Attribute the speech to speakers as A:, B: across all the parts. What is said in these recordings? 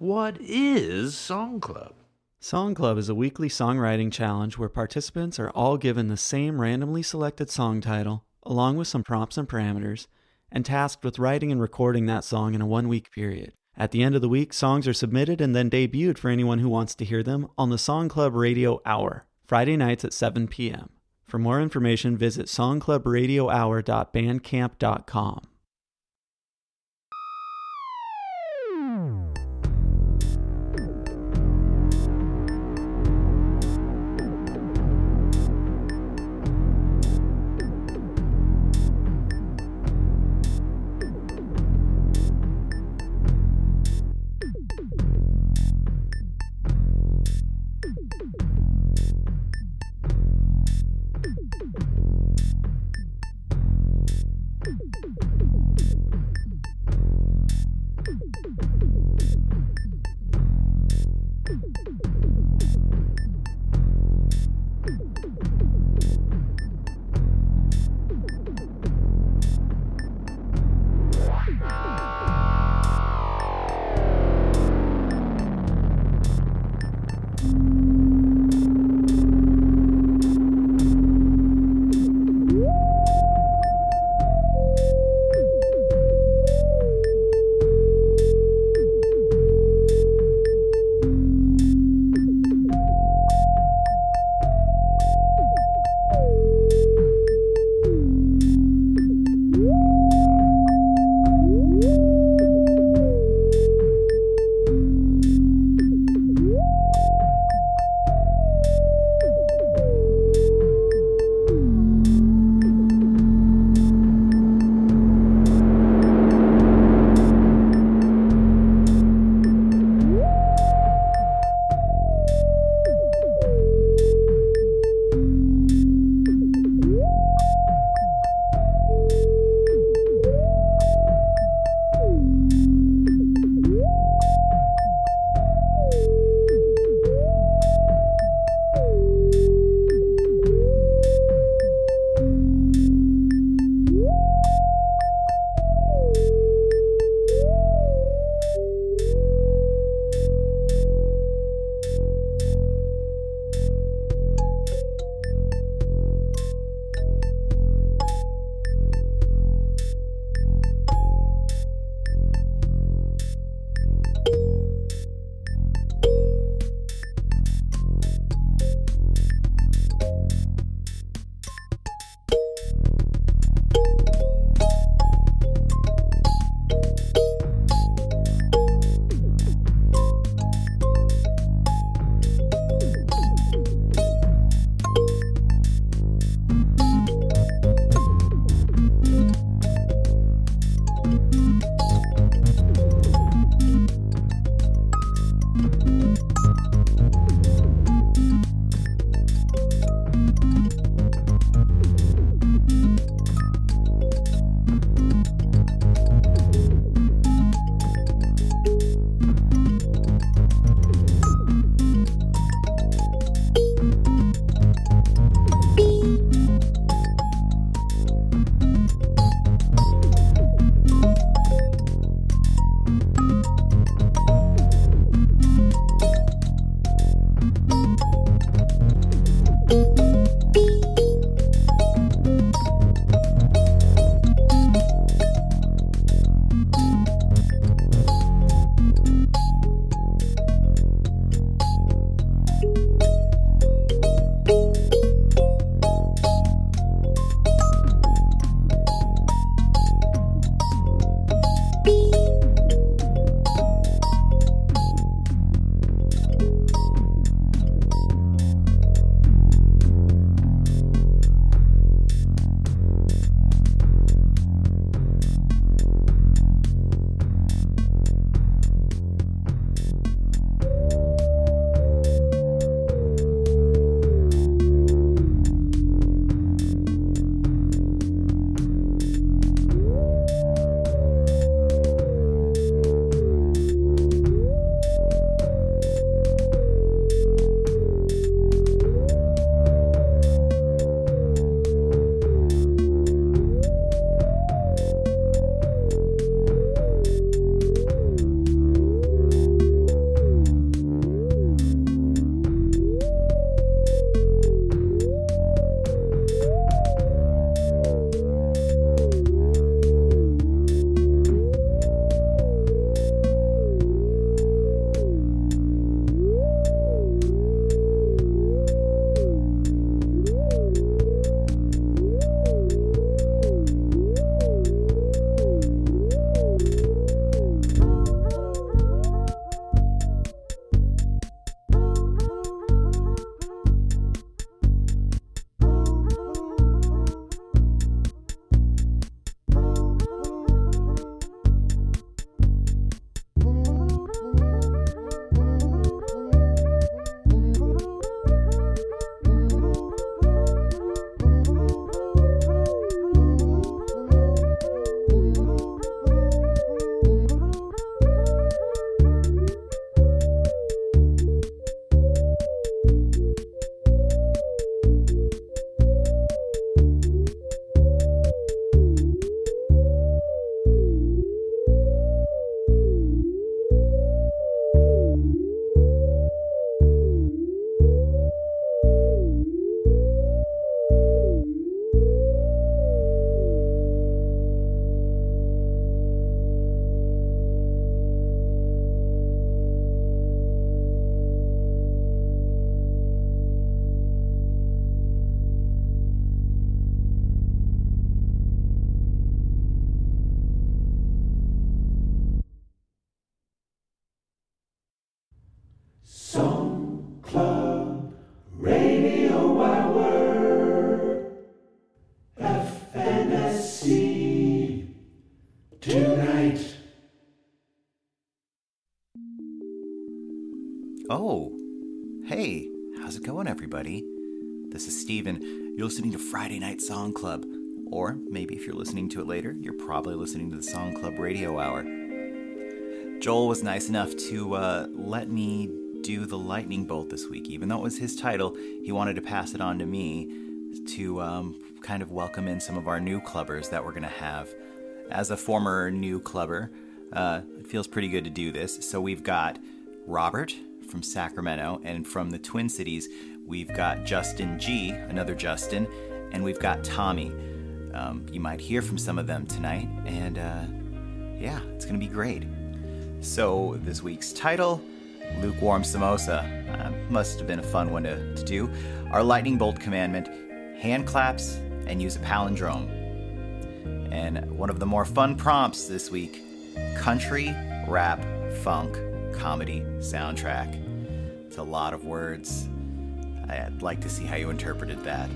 A: What is Song Club?
B: Song Club is a weekly songwriting challenge where participants are all given the same randomly selected song title, along with some prompts and parameters, and tasked with writing and recording that song in a one week period. At the end of the week, songs are submitted and then debuted for anyone who wants to hear them on the Song Club Radio Hour, Friday nights at 7 p.m. For more information, visit songclubradiohour.bandcamp.com.
C: Oh, hey, how's it going, everybody? This is Steven. You're listening to Friday Night Song Club. Or maybe if you're listening to it later, you're probably listening to the Song Club Radio Hour. Joel was nice enough to uh, let me do the lightning bolt this week. Even though it was his title, he wanted to pass it on to me to um, kind of welcome in some of our new clubbers that we're going to have. As a former new clubber, uh, feels pretty good to do this. So we've got Robert from Sacramento, and from the Twin Cities, we've got Justin G, another Justin, and we've got Tommy. Um, you might hear from some of them tonight, and uh, yeah, it's to be great. So, this week's title Lukewarm Samosa. Uh, must have been a fun one to, to do. Our lightning bolt commandment hand claps and use a palindrome. And one of the more fun prompts this week country, rap, funk, comedy soundtrack. It's a lot of words. I'd like to see how you interpreted that.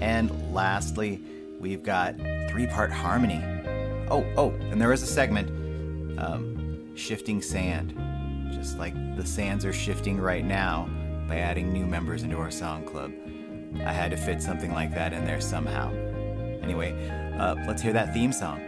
C: And lastly, we've got three part harmony. Oh, oh, and there is a segment um, shifting sand. Just like the sands are shifting right now by adding new members into our song club. I had to fit something like that in there somehow. Anyway, uh, let's hear that theme song.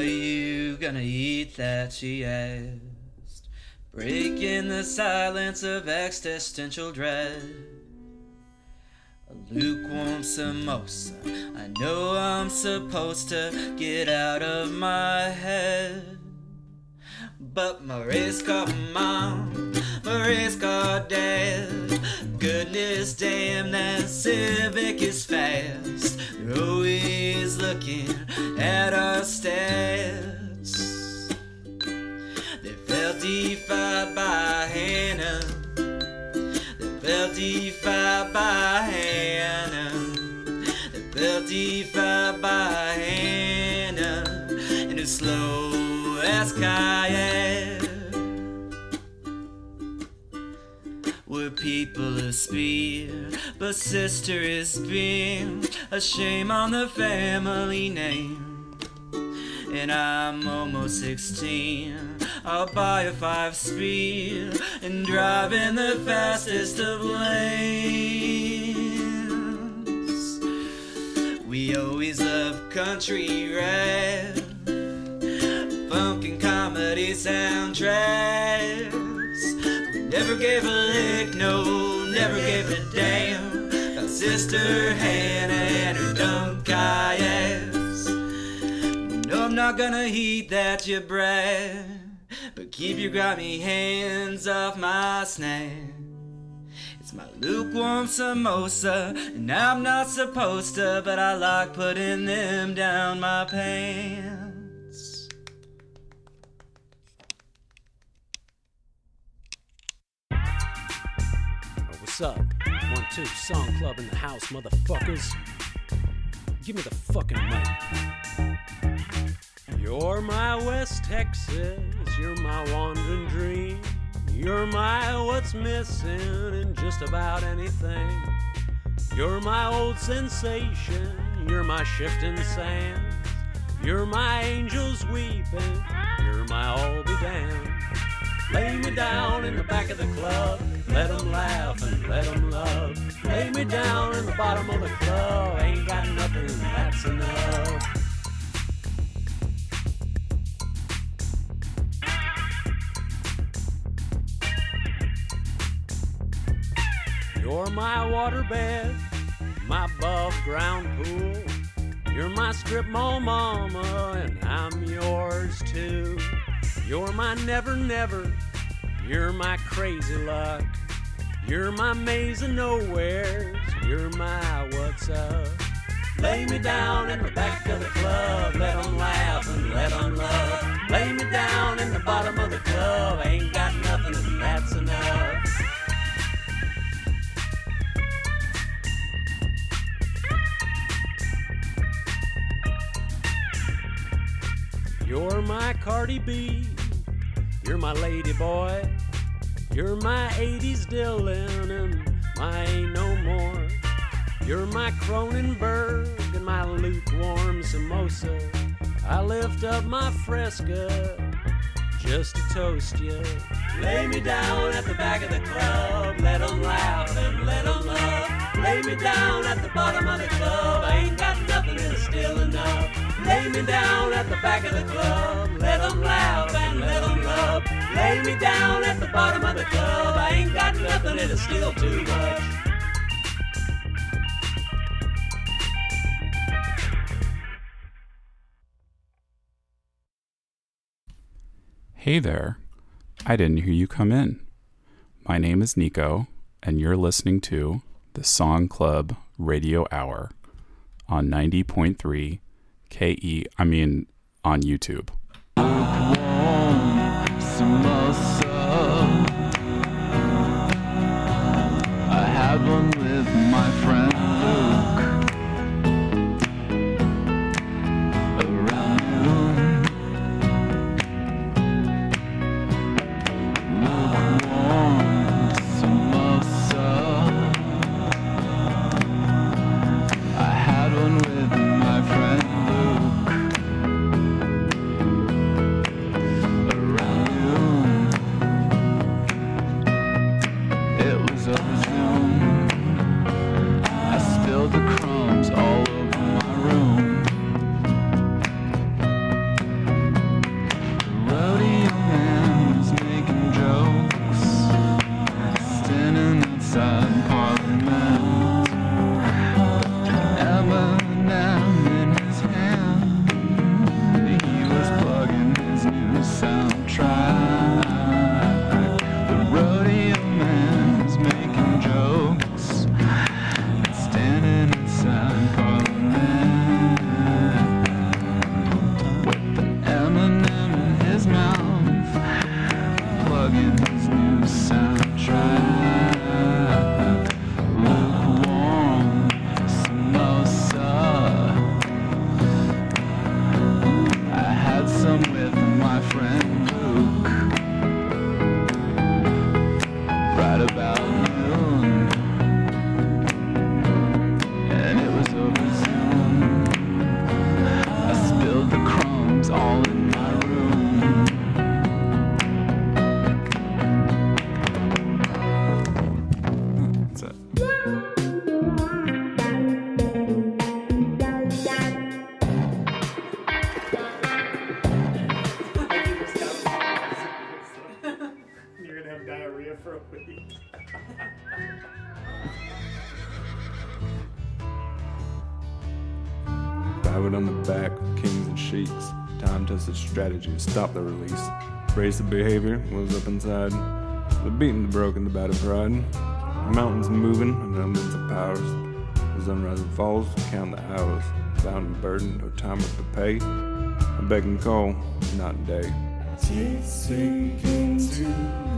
D: Are you gonna eat that? She asked, breaking the silence of existential dread. A lukewarm samosa. I know I'm supposed to get out of my head. But car mom, car dad. Goodness damn, that Civic is fast. Always looking at our stats. They felt defied by Hannah. They felt defied by Hannah. They felt defied by Hannah. And it's slow as kayak. People of speed, but sister is being a shame on the family name. And I'm almost 16. I'll buy a five speed and drive in the fastest of lanes. We always love country rap, and comedy soundtracks. Never gave a lick, no, never gave a damn about Sister Hannah and her dumb kayaks. No, I'm not gonna heed that you brag, but keep your grimy hands off my snack. It's my lukewarm samosa, and I'm not supposed to, but I like putting them down my pants.
E: Up? One, two, song club in the house, motherfuckers. Give me the fucking mic. You're my West Texas, you're my wandering dream. You're my what's missing in just about anything. You're my old sensation, you're my shifting sands. You're my angels weeping, you're my all be damned. Lay me down in the back of the club, let 'em laugh and let 'em love. Lay me down in the bottom of the club, ain't got nothing, that's enough. You're my waterbed, my above ground pool. You're my strip mall mama, and I'm yours too. You're my never never, you're my crazy luck. You're my maze of nowheres, you're my what's up. Lay me down in the back of the club, let 'em laugh and let 'em love. Lay me down in the bottom of the club, I ain't got nothing, and that's enough. You're my Cardi B. You're my lady boy. You're my 80s Dylan and my ain't no more. You're my Cronenberg and my lukewarm samosa. I lift up my fresca just to toast you. Lay me down at the back of the club, let 'em laugh and let 'em love. Lay me down at the bottom of the club, I ain't got nothing and it's still enough. Lay me down at the back of the club, let 'em laugh and let 'em love. Lay me down at the bottom of the club, I ain't got nothing still too much.
F: Hey there. I didn't hear you come in. My name is Nico, and you're listening to the Song Club Radio Hour on 90.3 KE, I mean, on YouTube.
G: Strategy to stop the release. Brace the behavior was up inside. The beaten, the broken, the battered pride. The mountains moving, and elements of powers. The sunrise and falls, count the hours. Bound and burdened, no time to pay. I beg and call, not day.
H: Teeth sink into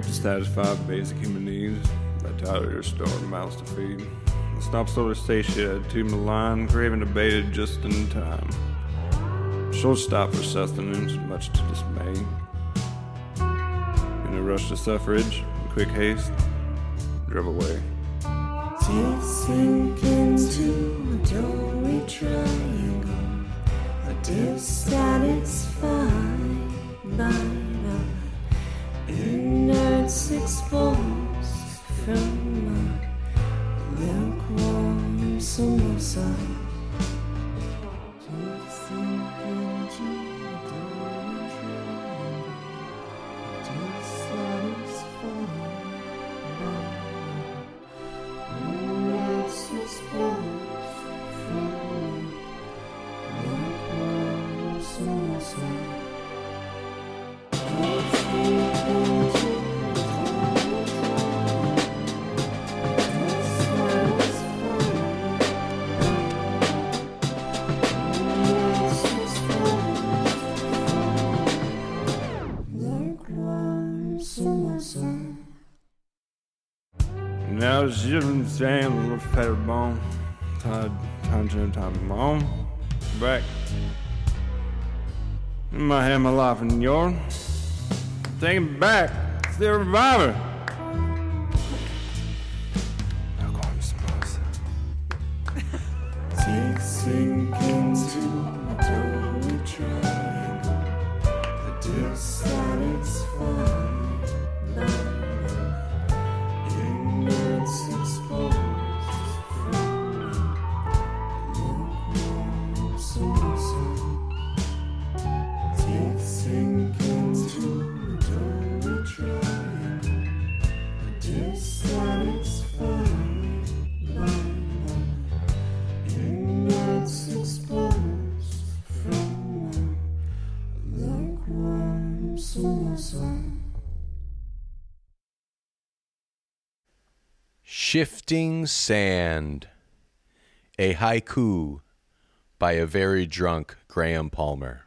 G: break to satisfy basic human needs. That Vitality restored, mouths to feed. The stop of satiated, too malign, craving abated just in time. Short stop for sustenance, much to dismay. In a rush to suffrage, quick haste, drove away.
H: Teeth sink into a doughy triangle. A dissatisfied of ignorance exposed from a lukewarm samosa.
G: Now the shivering sand of feather bone. Tied to time mom. Back. In my hand, my life and yours. Take it back. It's the reviver. Now go on.
H: Teeth sink
I: Shifting Sand. A haiku by a very drunk Graham Palmer.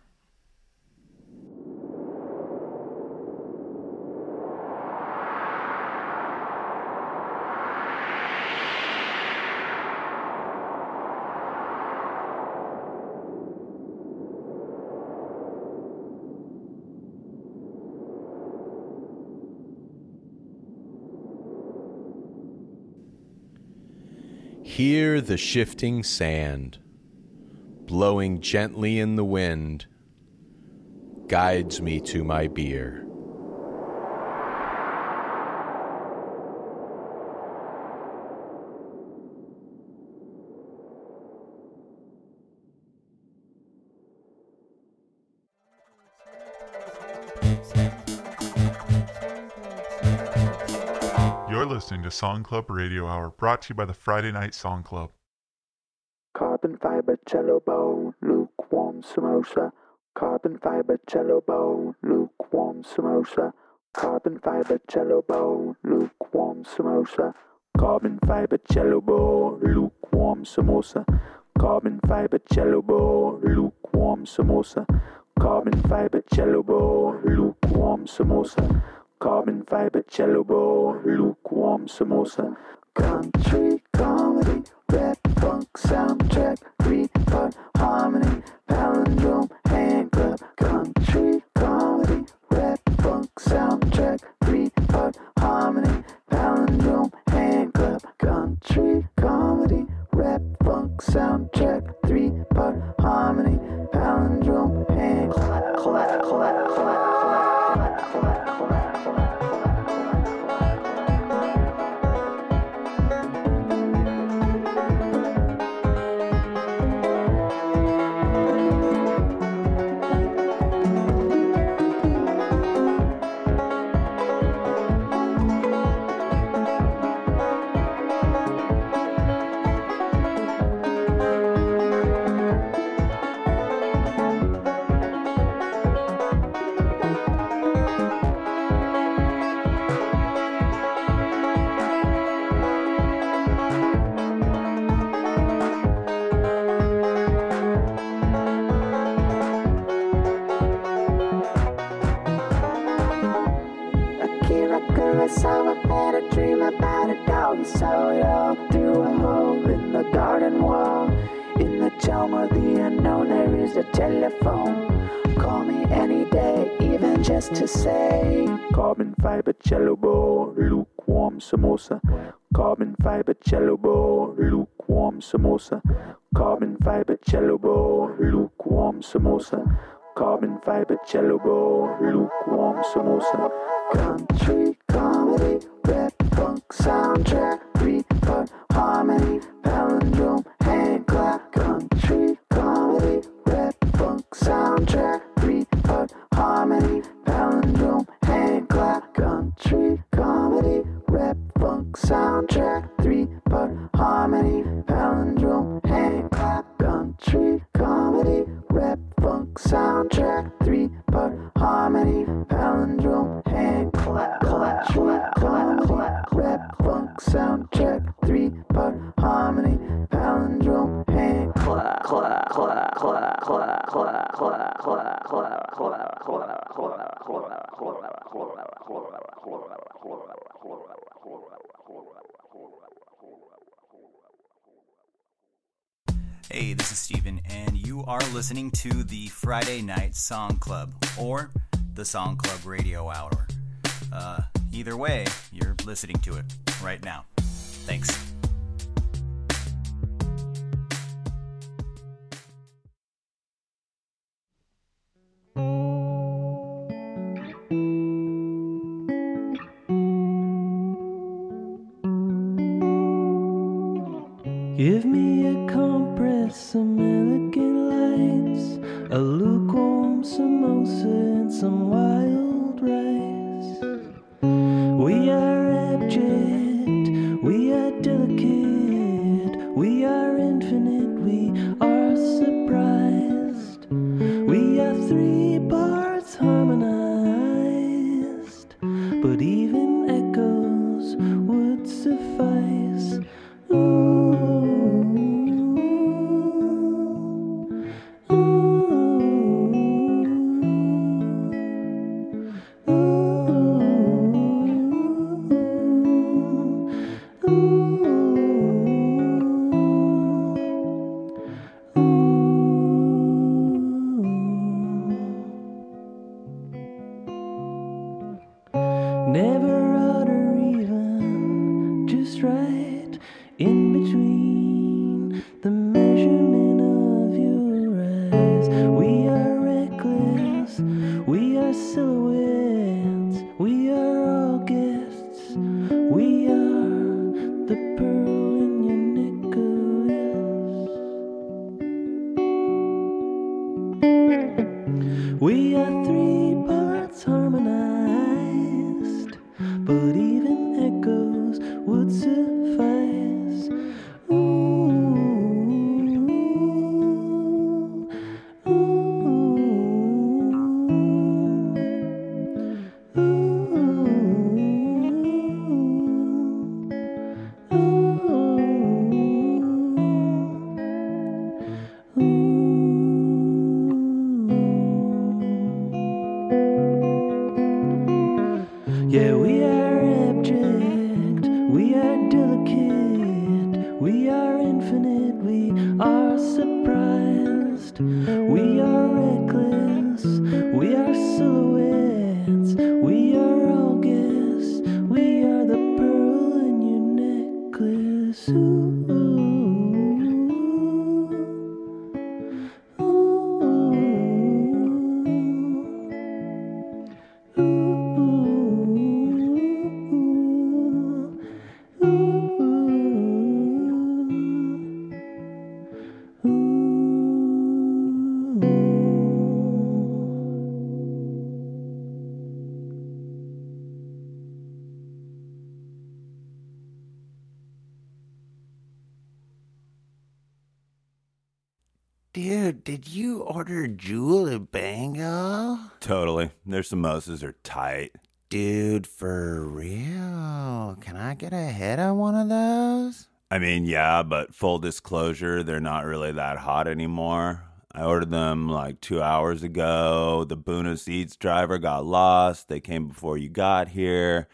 I: Hear the shifting sand, blowing gently in the wind, guides me to my beer.
J: Listening to Song Club Radio Hour, brought to you by the Friday Night Song Club.
K: Carbon fiber jello bowl, lukewarm samosa. Carbon fiber jello bowl, lukewarm samosa. Carbon fiber jello bowl, lukewarm samosa. Carbon fiber jello bowl, lukewarm samosa. Carbon fiber jello bowl, lukewarm samosa. Carbon fiber jello bowl, lukewarm samosa. Carbon fiber jello bowl, lukewarm samosa. Country comedy, rap funk soundtrack, three part harmony, palindrome hand club. Country comedy, rap funk soundtrack, three part harmony, palindrome hand. Country country comedy, rap, funk soundtrack, telephone. Call me any day, even just to say. Carbon fiber cello bowl, lukewarm samosa. Carbon fiber cello bowl, lukewarm samosa. Carbon fiber cello bowl, lukewarm samosa. Carbon fiber cello bowl, lukewarm samosa. Country comedy, rap, funk soundtrack, three harmony, palindrome, hand clap. Country funk soundtrack, three part harmony, palindrome, hand clap. Country comedy, rap, funk soundtrack, three part harmony, palindrome, hand clap. Country comedy, rap, funk soundtrack, three part harmony, palindrome, hand clap. Country comedy, rap, funk soundtrack, three part harmony, palindrome, hand clap. Clap, clap, clap, clap,
H: Hey, this is Steven, and you are listening to the Friday Night Song Club, or the Song Club Radio Hour. Uh, either way, you're listening to it right now. Thanks.
L: Order Jewel and Bango?
M: Totally. Their samosas are tight.
L: Dude, for real? Can I get a hit on one of those?
M: I mean, yeah, but full disclosure, they're not really that hot anymore. I ordered them like two hours ago. The Buenos Eats driver got lost. They came before you got here.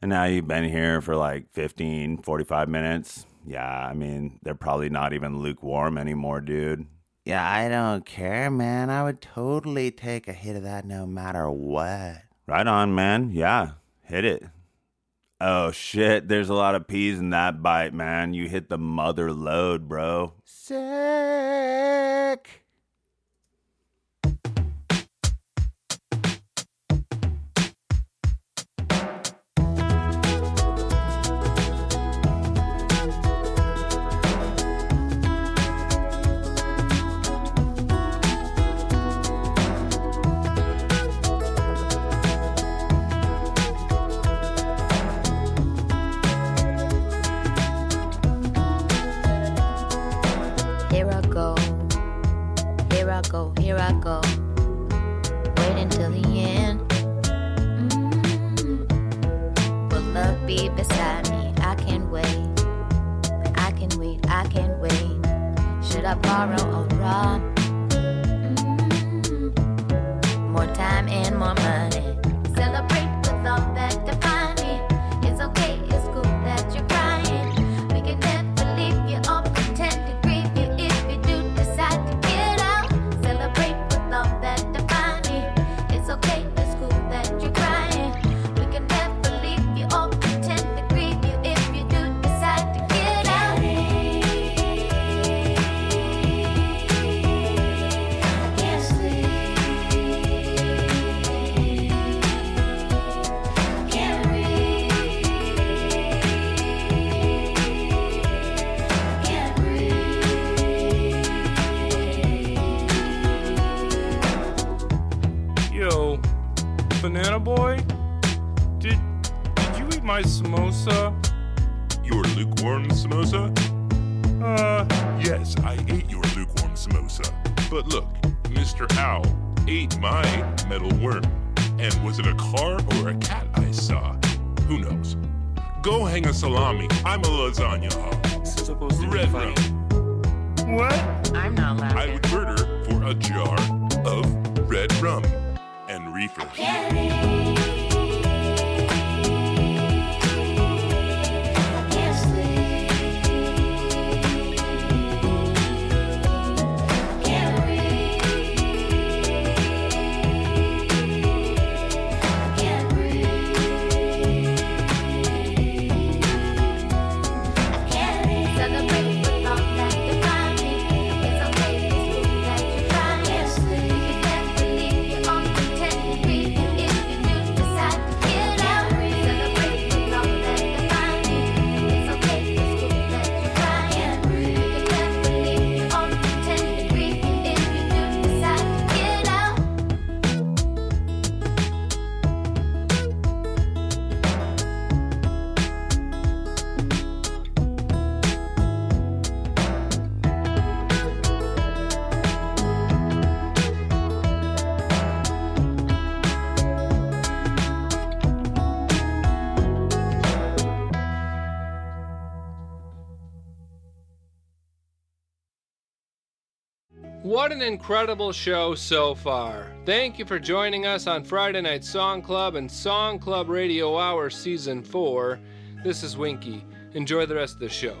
M: And now you've been here for like 15, 45 minutes. Yeah, I mean, they're probably not even lukewarm anymore, dude.
L: Yeah, I don't care, man. I would totally take a hit of that no matter what.
M: Right on, man. Yeah, hit it. Oh shit, there's a lot of peas in that bite, man. You hit the mother load, bro.
L: Sick.
N: Go. Wait until the end. Mm. Will love be beside me? I can wait. I can wait, I can wait. Should I borrow or rob? Mm. More time and more money.
O: Salami. I'm a lasagna hog.
G: supposed
O: to Red rum.
G: What?
N: I'm not laughing.
O: I would murder for a jar of red rum and reefer.
P: What an incredible show so far. Thank you for joining us on Friday Night Song Club and Song Club Radio Hour Season 4. This is Winky. Enjoy the rest of the show.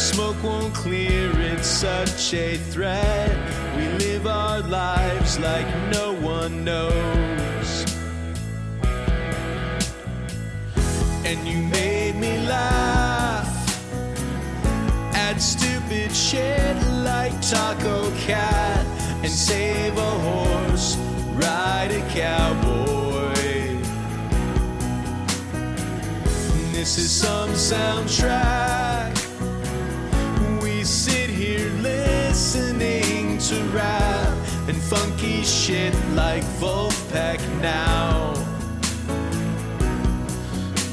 Q: Smoke won't clear, it's such a threat. We live our lives like no one knows. And you made me laugh at stupid shit like Taco Cat and save a horse, ride a cowboy. This is some soundtrack. Rap and funky shit like Wolfpack now.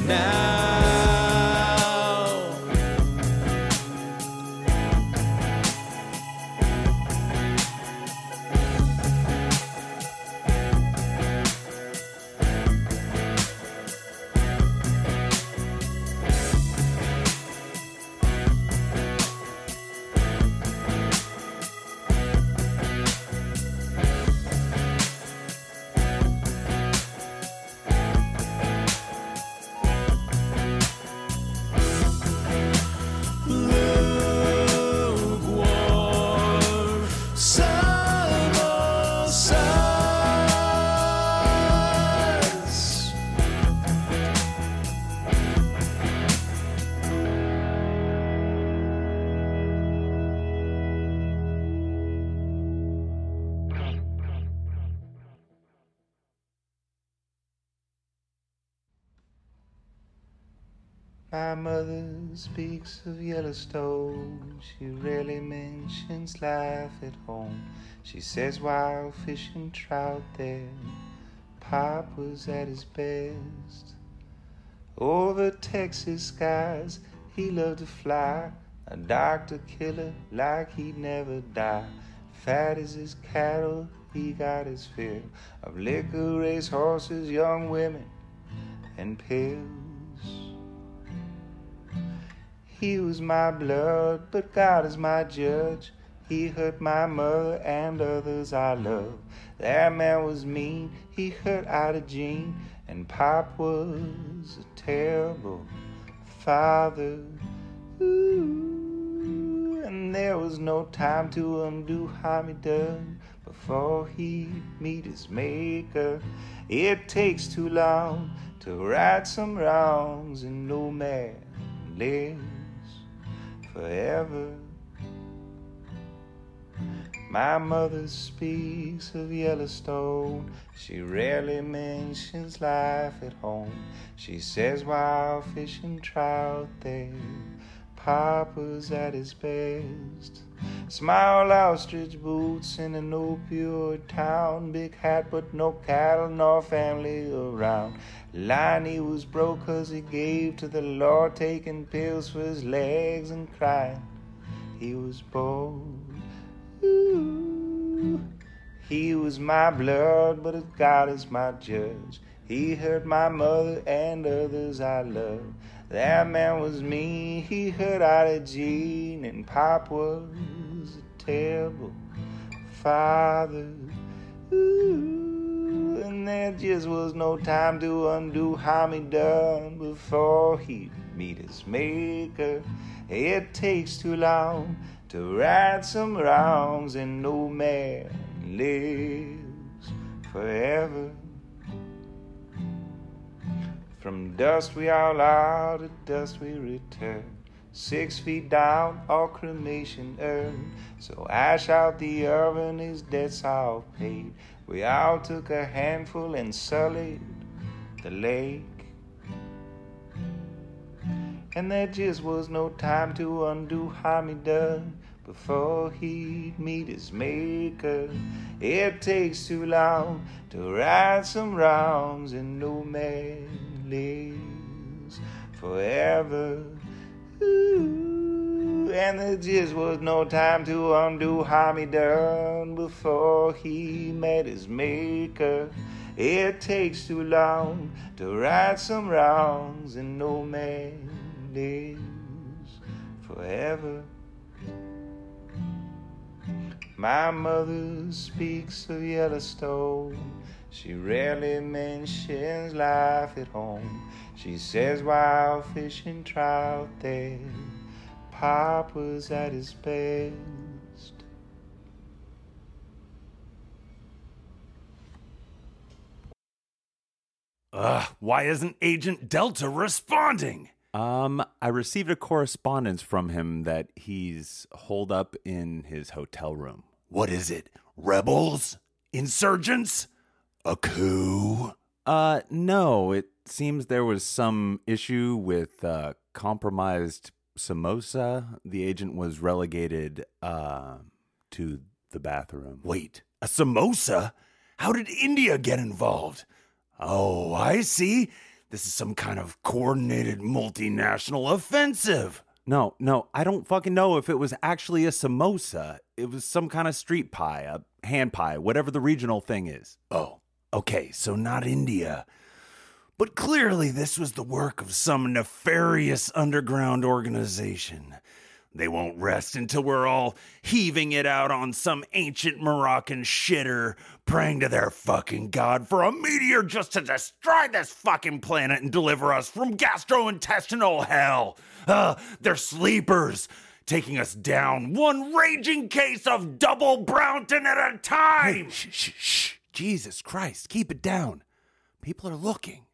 Q: Now.
R: My mother speaks of Yellowstone. She rarely mentions life at home. She says wild fish and trout there. Pop was at his best. Over Texas skies, he loved to fly. A doctor killer like he'd never die. Fat as his cattle, he got his fill of liquor, race horses, young women, and pills. He was my blood, but God is my judge. He hurt my mother and others I love. That man was mean, he hurt Ida Jean, and Pop was a terrible father. Ooh, and there was no time to undo harm he done before he meet his maker. It takes too long to right some wrongs, and no man lives forever. My mother speaks of Yellowstone. She rarely mentions life at home. She says wild fish and trout there. Papa's at his best. Small ostrich boots in an opioid town. Big hat, but no cattle nor family around. Line he was broke 'cause he gave to the Lord, taking pills for his legs and crying. He was bold. Ooh. He was my blood, but God is my judge. He hurt my mother and others I love. That man was me, he hurt Ida Jean, and Pop was a terrible father. Ooh, and there just was no time to undo harm he done before he'd meet his maker. It takes too long to right some wrongs, and no man lives forever. From dust we all are, to dust we return. Six feet down, all cremation urn. So ash out the oven, his debts all paid. We all took a handful and sullied the lake. And there just was no time to undo harm he done before he'd meet his maker. It takes too long to right some wrongs, and no man lives forever. Ooh. And there just was no time to undo harm he done before he met his maker. It takes too long to right some wrongs, and no man lives forever. My mother speaks of Yellowstone. She rarely mentions life at home. She says wild fish and trout there. was at his best.
M: Ugh, why isn't Agent Delta responding? Um, I received a correspondence from him that he's holed up in his hotel room. What is it? Rebels? Insurgents? A coup? Uh, no. It seems there was some issue with uh, compromised samosa. The agent was relegated uh, to the bathroom. Wait, a samosa? How did India get involved? Oh, I see. This is some kind of coordinated multinational offensive. No, no, I don't fucking know if it was actually a samosa. It was some kind of street pie, a hand pie, whatever the regional thing is. Oh, okay, so not India. But clearly, this was the work of some nefarious underground organization. They won't rest until we're all heaving it out on some ancient Moroccan shitter, praying to their fucking god for a meteor just to destroy this fucking planet and deliver us from gastrointestinal hell. Uh, they're sleepers, taking us down one raging case of double Brownton at a time. Hey, shh, shh, shh. Jesus Christ, keep it down. People are looking.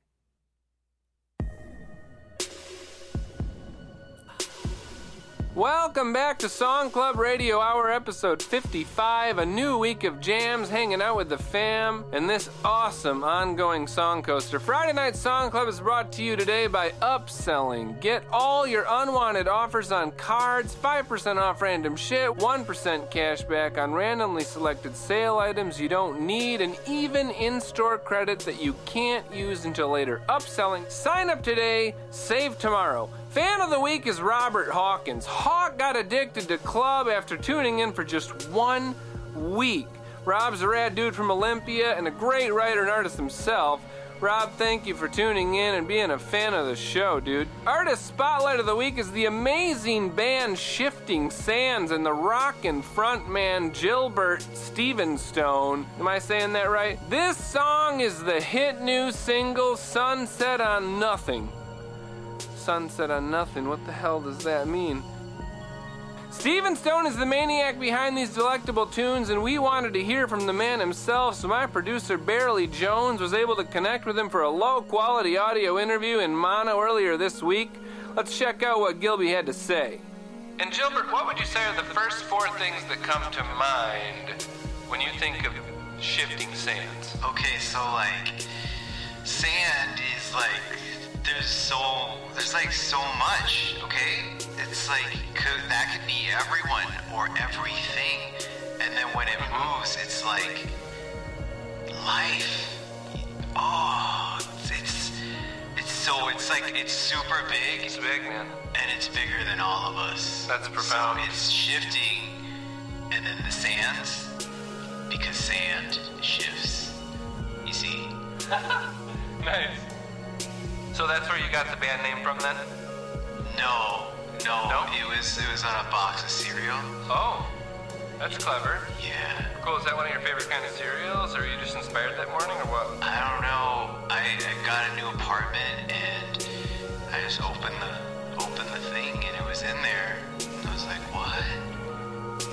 P: Welcome back to Song Club Radio Hour episode 55. A new week of jams, hanging out with the fam, and this awesome ongoing song coaster. Friday Night Song Club is brought to you today by Upselling. Get all your unwanted offers on cards, 5% off random shit, 1% cash back on randomly selected sale items you don't need, and even in store credit that you can't use until later. Upselling. Sign up today, save tomorrow. Fan of the week is Robert Hawkins. Hawk got addicted to club after tuning in for just one week. Rob's a rad dude from Olympia and a great writer and artist himself. Rob, thank you for tuning in and being a fan of the show, dude. Artist Spotlight of the Week is the amazing band Shifting Sands and the rockin' frontman Gilbert Stevenstone. Am I saying that right? This song is the hit new single Sunset on Nothing. Sunset on Nothing. What the hell does that mean? Steven Stone is the maniac behind these delectable tunes, and we wanted to hear from the man himself, so my producer Barely Jones was able to connect with him for a low quality audio interview in mono earlier this week. Let's check out what Gilby had to say. And Gilbert, what would you say are the first four things that come to mind when you think of shifting sands?
S: Okay, so like sand is like there's so there's like so much. Okay, it's like could, that could be everyone or everything, and then when it moves, it's like life. Oh, it's it's, it's so it's like it's super big.
P: It's big, man.
S: And it's bigger than all of us.
P: That's profound.
S: So it's shifting, and then the sands, because sand shifts. You see.
P: nice. So that's where you got the band name from then?
S: No, no, It was it was on a box of cereal.
P: Oh, that's clever.
S: Yeah.
P: Cool. Is that one of your favorite kind of cereals, or are you just inspired that morning, or what?
S: I don't know. I, I got a new apartment and I just opened the opened the thing and it was in there. And I was like, what?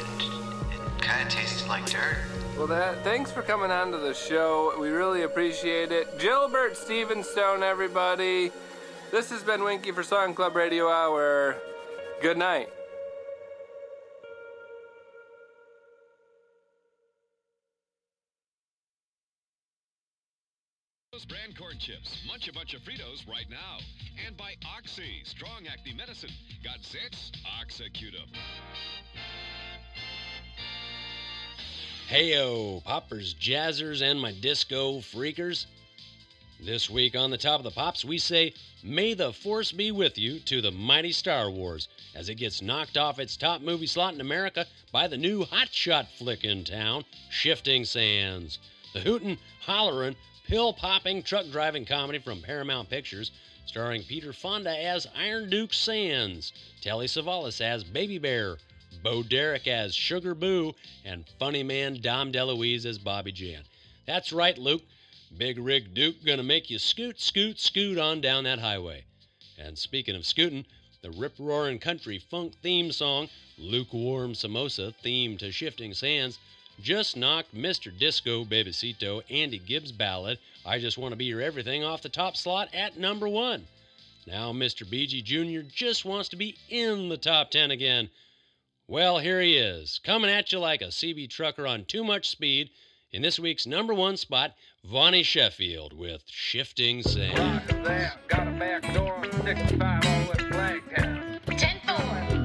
S: It, it kind of tasted like dirt.
P: Well, that thanks for coming on to the show. We really appreciate it. Gilbert Stevenstone, everybody. This has been Winky for Song Club Radio Hour. Good night.
T: Brand corn chips. Munch a bunch of Fritos right now. And by Oxy, strong acne medicine. Got zits? Oxecute 'em.
E: Heyo, poppers, jazzers, and my disco freakers. This week on the Top of the Pops, we say, May the Force be with you to the mighty Star Wars as it gets knocked off its top movie slot in America by the new hotshot flick in town, Shifting Sands. The hootin', hollerin', pill popping truck driving comedy from Paramount Pictures, starring Peter Fonda as Iron Duke Sands, Telly Savalas as Baby Bear, Bo Derek as Sugar Boo, and funny man Dom DeLuise as Bobby Jan. That's right, Luke. Big Rig Duke gonna make you scoot, scoot, scoot on down that highway. And speaking of scooting, the rip roaring country funk theme song, Lukewarm Samosa, theme to Shifting Sands, just knocked Mr. Disco Bebecito Andy Gibb's ballad, I Just Want to Be Your Everything, off the top slot at number one. Now Mr. BG Jr. just wants to be in the top 10 again. Well, here he is, coming at you like a CB trucker on too much speed in this week's number one spot, Vonnie Sheffield with Shifting Sands.
U: That got a back door on 65 all West Flagtown.
N: 10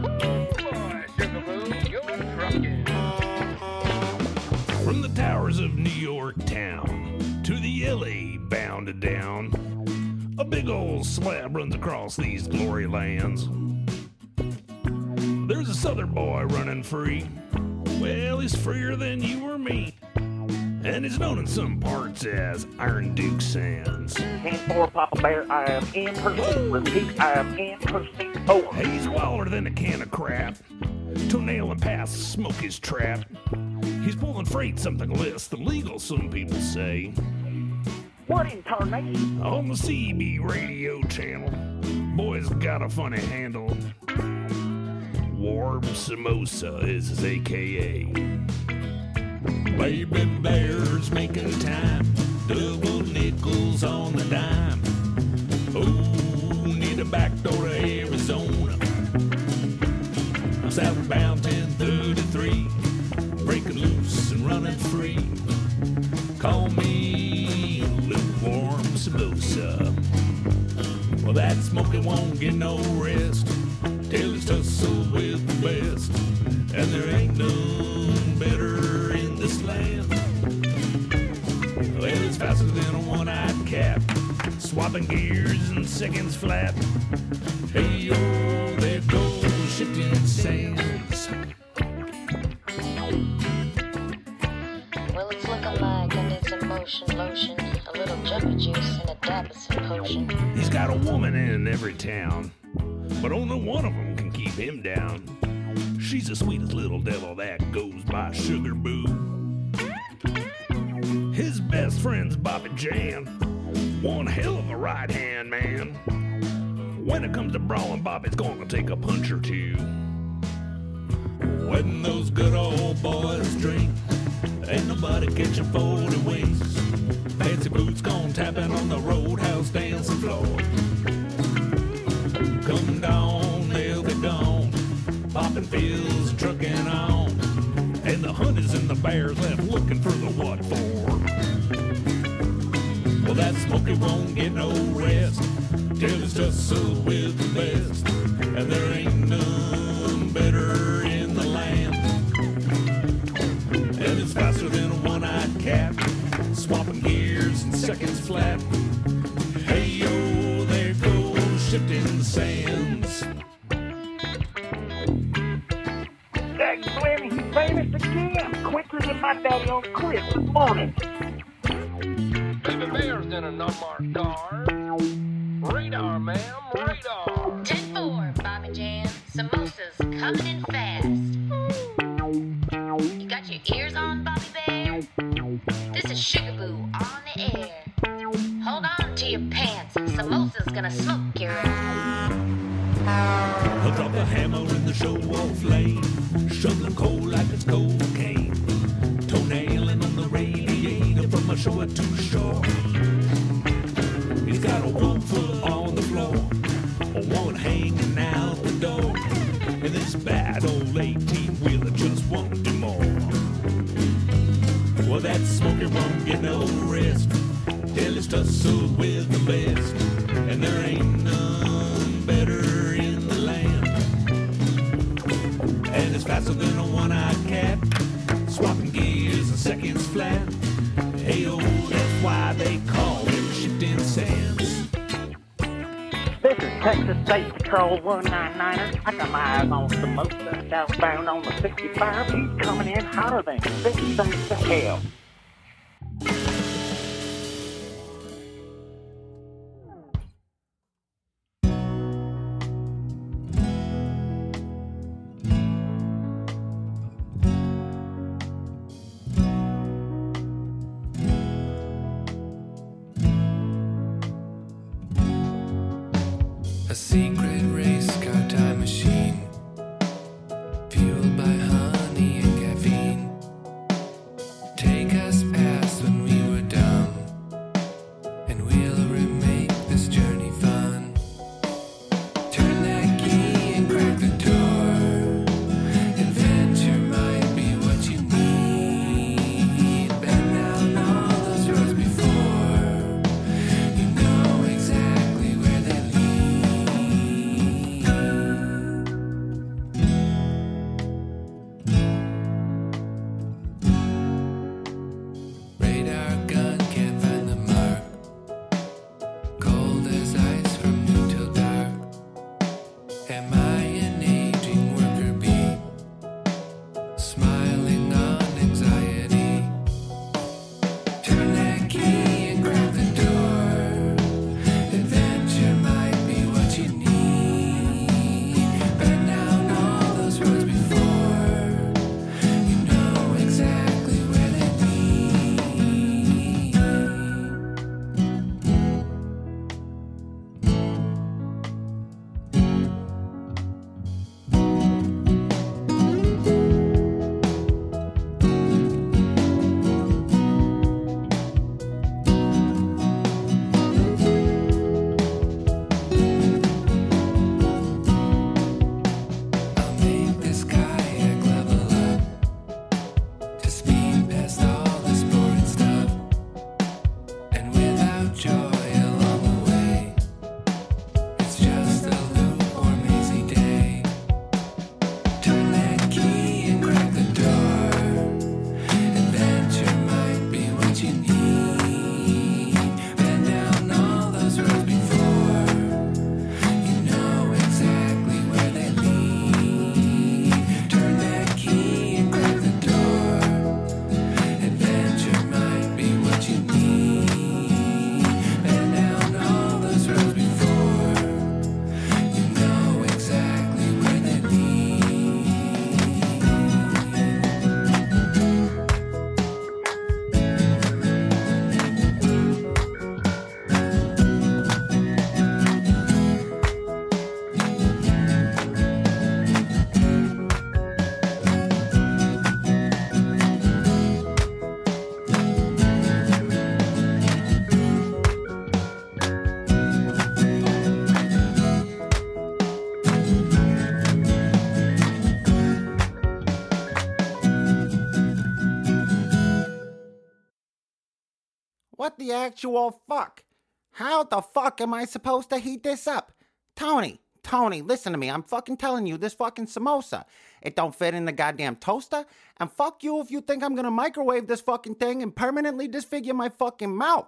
U: Boy, Sugaroo, you're trucking.
V: From the towers of New York town to the LA bounded down, a big old slab runs across these glory lands. Southern boy running free. Well, he's freer than you or me. And he's known in some parts as Iron Duke Sands.
W: 10-4, Papa Bear, I am in pursuit. Repeat, I am in pursuit. Over.
V: He's wilder than a can of crap. Toenail him past smoke his trap. He's pulling freight something less than legal, some people say.
W: What in tarnation?
V: On the CB radio channel, boy's got a funny handle. Warm Samosa is his AKA. Baby bears making time, double nickels on the dime. Oh, need a back door to Arizona. I'm southbound 1033, breaking loose and running free. Call me lukewarm samosa. Well, that smoking won't get no rest till it's tussled with the best, and there ain't none better in this land. Well, it's faster than a one-eyed cat, swapping gears in seconds flat. Hey yo, there goes shifting sands.
N: Well, it's looking like I need some motion lotion, a little jumpy juice, and a dab of some potion.
V: He's got a woman in every town, but only one of them can keep him down. She's the sweetest little devil that goes by Sugar Boo. His best friend's Bobby Jan, one hell of a right hand man. When it comes to brawling, Bobby's gonna take a punch or two. When those good old boys drink, ain't nobody catching 40 wings. Fancy boots gone tapping on the roadhouse dancing floor. Come down, they'll be gone. Popping pills, trucking on. And the hunters and the bears left looking for the what for. Well, that smoky won't get no rest till it's tussled with the best. And there ain't none better in the land. And it's faster than a one-eyed cat, swapping gears in seconds flat. Shifting sands.
W: Jack Glenn, he famous again. Quicker than my daddy on Christmas morning.
U: Baby Bear's in an unmarked car.
W: Patrol 199er. I got my eyes on Samosa, southbound on the 65. He's coming in hotter than six cents to hell.
X: The
L: actual fuck? How the fuck am I supposed to heat this up? Tony, Tony, listen to me. I'm fucking telling you, this fucking samosa. It don't fit in the goddamn toaster. And fuck you if you think I'm gonna microwave this fucking thing and permanently disfigure my fucking mouth.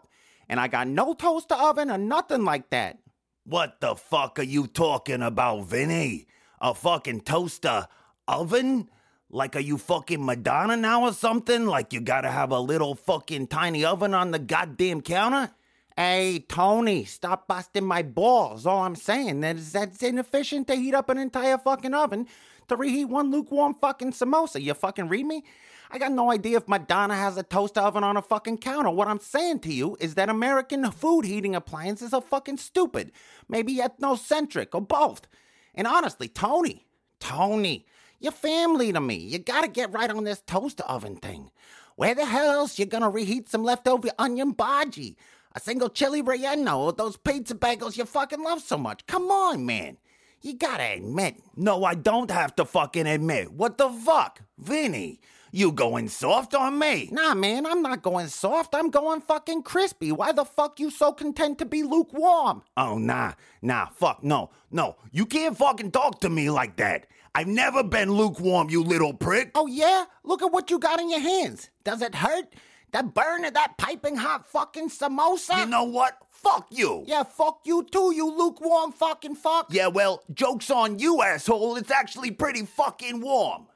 L: And I got no toaster oven or nothing like that.
Y: What the fuck are you talking about, Vinny? A fucking toaster oven? Like, are you fucking Madonna now or something? Like, you gotta have a little fucking tiny oven on the goddamn counter?
L: Hey, Tony, stop busting my balls. All I'm saying is that it's inefficient to heat up an entire fucking oven to reheat one lukewarm fucking samosa. You fucking read me? I got no idea if Madonna has a toaster oven on a fucking counter. What I'm saying to you is that American food heating appliances are fucking stupid. Maybe ethnocentric or both. And honestly, Tony, Tony, you're family to me. You gotta get right on this toaster oven thing. Where the hell else you gonna reheat some leftover onion bhaji? A single chili relleno or those pizza bagels you fucking love so much? Come on, man. You gotta admit.
Y: No, I don't have to fucking admit. What the fuck? Vinny, you going soft on me?
L: Nah, man, I'm not going soft. I'm going fucking crispy. Why the fuck you so content to be lukewarm?
Y: Oh, nah, nah, fuck, no, no. You can't fucking talk to me like that. I've never been lukewarm, you little prick.
L: Oh, yeah? Look at what you got in your hands. Does it hurt? That burner, that piping hot fucking samosa.
M: You know what? Fuck you.
L: Yeah, fuck you too, you lukewarm fucking fuck.
M: Yeah, well, joke's on you, asshole. It's actually pretty fucking warm.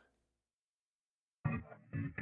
M: Mm-hmm.